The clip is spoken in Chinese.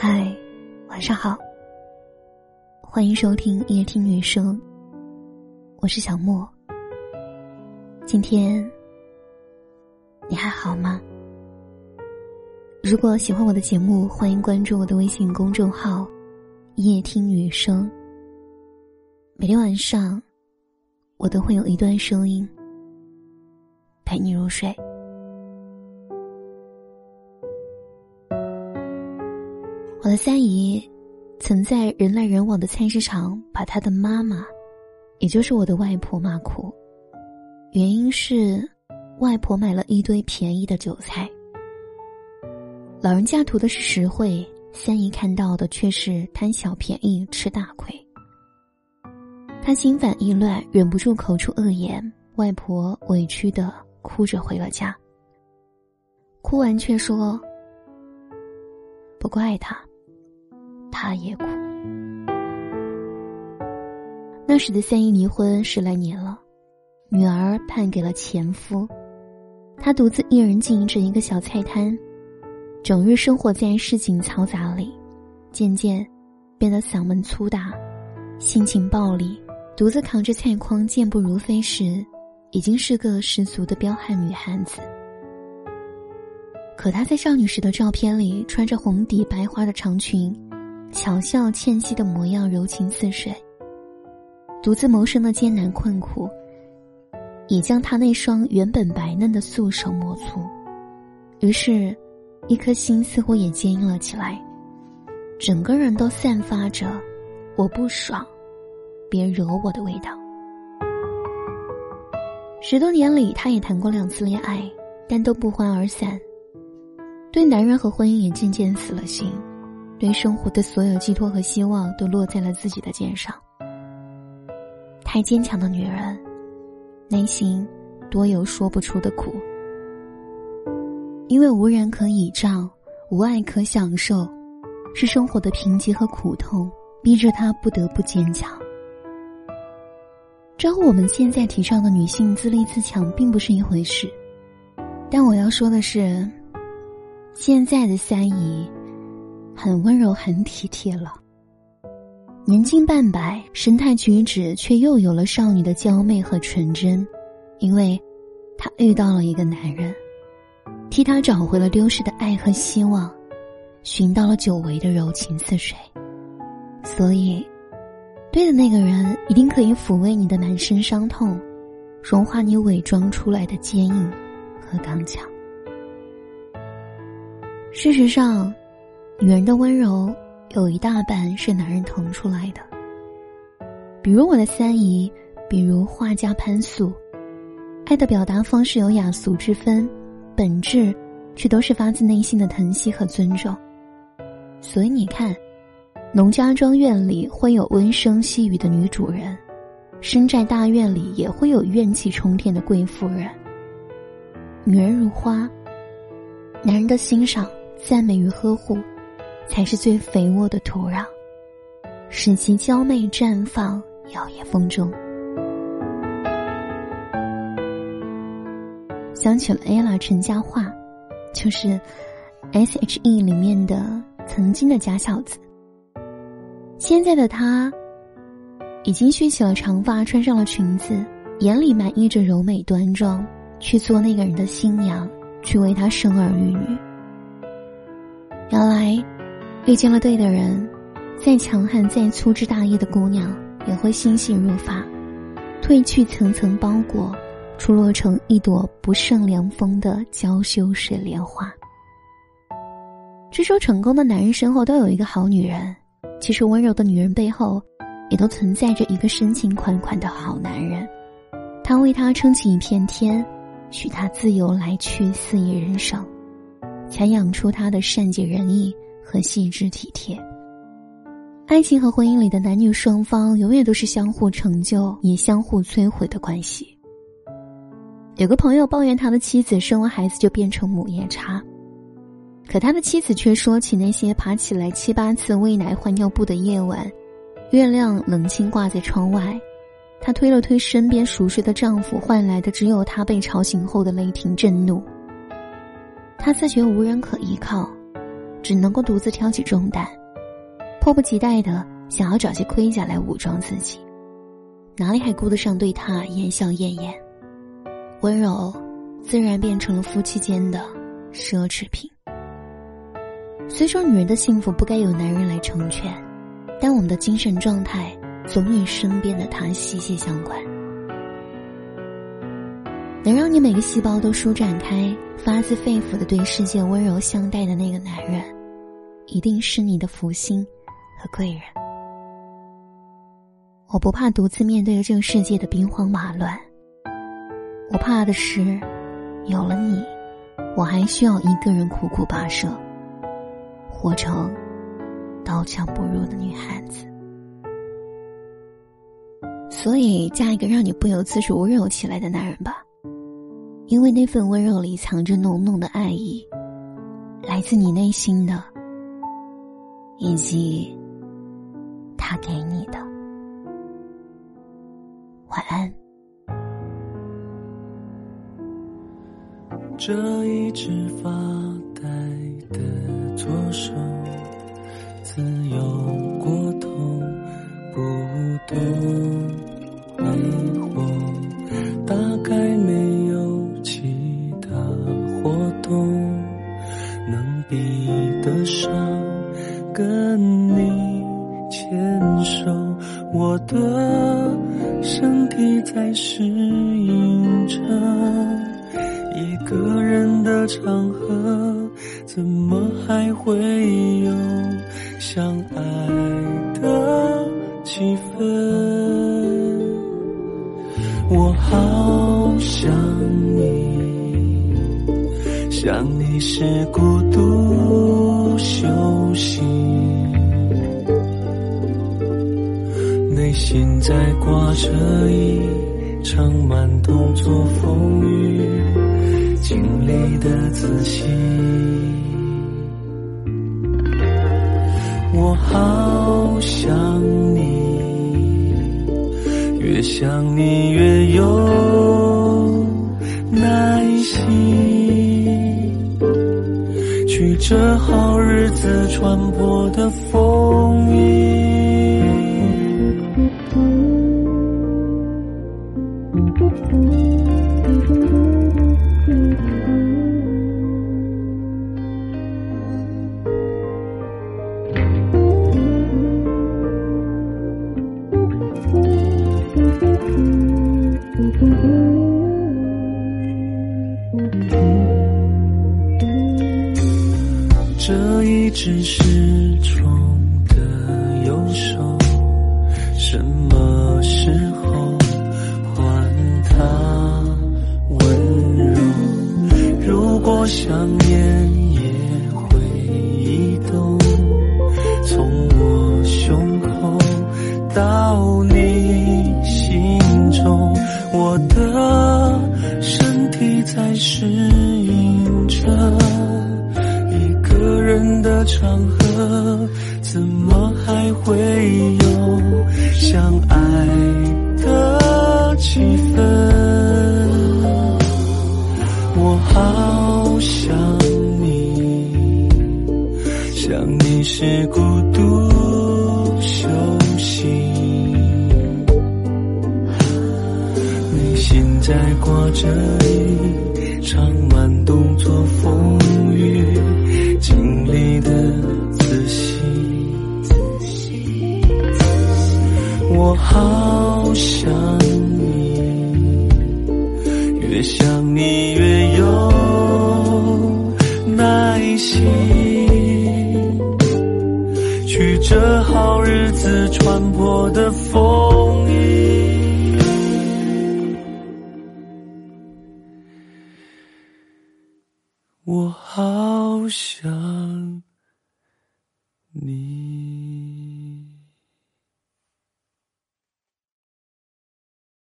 嗨，晚上好。欢迎收听夜听女生，我是小莫。今天你还好吗？如果喜欢我的节目，欢迎关注我的微信公众号“夜听女生”。每天晚上，我都会有一段声音陪你入睡。我的三姨曾在人来人往的菜市场把她的妈妈，也就是我的外婆骂哭，原因是外婆买了一堆便宜的韭菜。老人家图的是实惠，三姨看到的却是贪小便宜吃大亏。她心烦意乱，忍不住口出恶言，外婆委屈的哭着回了家。哭完却说：“不怪他。”他也苦。那时的三姨离婚十来年了，女儿判给了前夫，她独自一人经营着一个小菜摊，整日生活在市井嘈杂里，渐渐变得嗓门粗大，性情暴戾，独自扛着菜筐健步如飞时，已经是个十足的彪悍女汉子。可她在少女时的照片里，穿着红底白花的长裙。巧笑倩兮的模样，柔情似水。独自谋生的艰难困苦，已将他那双原本白嫩的素手磨粗。于是，一颗心似乎也坚硬了起来，整个人都散发着“我不爽，别惹我的”味道。十多年里，他也谈过两次恋爱，但都不欢而散。对男人和婚姻也渐渐死了心。对生活的所有寄托和希望都落在了自己的肩上。太坚强的女人，内心多有说不出的苦。因为无人可倚仗，无爱可享受，是生活的贫瘠和苦痛逼着她不得不坚强。这和我们现在提倡的女性自立自强并不是一回事。但我要说的是，现在的三姨。很温柔，很体贴了。年近半百，神态举止却又有了少女的娇媚和纯真，因为，她遇到了一个男人，替她找回了丢失的爱和希望，寻到了久违的柔情似水。所以，对的那个人一定可以抚慰你的满身伤痛，融化你伪装出来的坚硬和刚强。事实上。女人的温柔有一大半是男人疼出来的，比如我的三姨，比如画家潘素，爱的表达方式有雅俗之分，本质却都是发自内心的疼惜和尊重。所以你看，农家庄院里会有温声细语的女主人，深寨大院里也会有怨气冲天的贵妇人。女人如花，男人的欣赏、赞美与呵护。才是最肥沃的土壤，使其娇媚绽放，摇曳风中。想起了 ella 陈嘉桦，就是 S.H.E 里面的曾经的假小子。现在的他，已经蓄起了长发，穿上了裙子，眼里满溢着柔美端庄，去做那个人的新娘，去为他生儿育女。原来。遇见了对的人，再强悍、再粗枝大叶的姑娘也会欣喜如发，褪去层层包裹，出落成一朵不胜凉风的娇羞水莲花。据说，成功的男人身后都有一个好女人，其实温柔的女人背后，也都存在着一个深情款款的好男人。他为她撑起一片天，许她自由来去肆意人生，才养出她的善解人意。和细致体贴，爱情和婚姻里的男女双方永远都是相互成就也相互摧毁的关系。有个朋友抱怨他的妻子生完孩子就变成母夜叉，可他的妻子却说起那些爬起来七八次喂奶换尿布的夜晚，月亮冷清挂在窗外，她推了推身边熟睡的丈夫，换来的只有他被吵醒后的雷霆震怒。他自觉无人可依靠。只能够独自挑起重担，迫不及待的想要找些盔甲来武装自己，哪里还顾得上对他言笑晏晏？温柔，自然变成了夫妻间的奢侈品。虽说女人的幸福不该由男人来成全，但我们的精神状态总与身边的他息息相关。能让你每个细胞都舒展开、发自肺腑的对世界温柔相待的那个男人，一定是你的福星和贵人。我不怕独自面对这个世界的兵荒马乱，我怕的是，有了你，我还需要一个人苦苦跋涉，活成刀枪不入的女汉子。所以，嫁一个让你不由自主温柔起来的男人吧。因为那份温柔里藏着浓浓的爱意，来自你内心的，以及他给你的。晚安。这一只发呆的左手，自由过头，不懂挥霍，大概没。我的身体在适应着一个人的场合，怎么还会有相爱的气氛？我好想你，想你是孤独。休息，内心在挂着一场慢动作风雨，经历的仔细。我好想你，越想你越有耐心。取这好日子穿破的风衣。这一只失宠的右手，什么时候还他温柔？如果想念也会移动，从我胸口到你心中，我的身体在失场合，怎么还会有相爱的气氛？我好想你，想你是孤独修行，内心在挂着想你，越想你越有耐心，取这好日子穿破的风衣，我好。想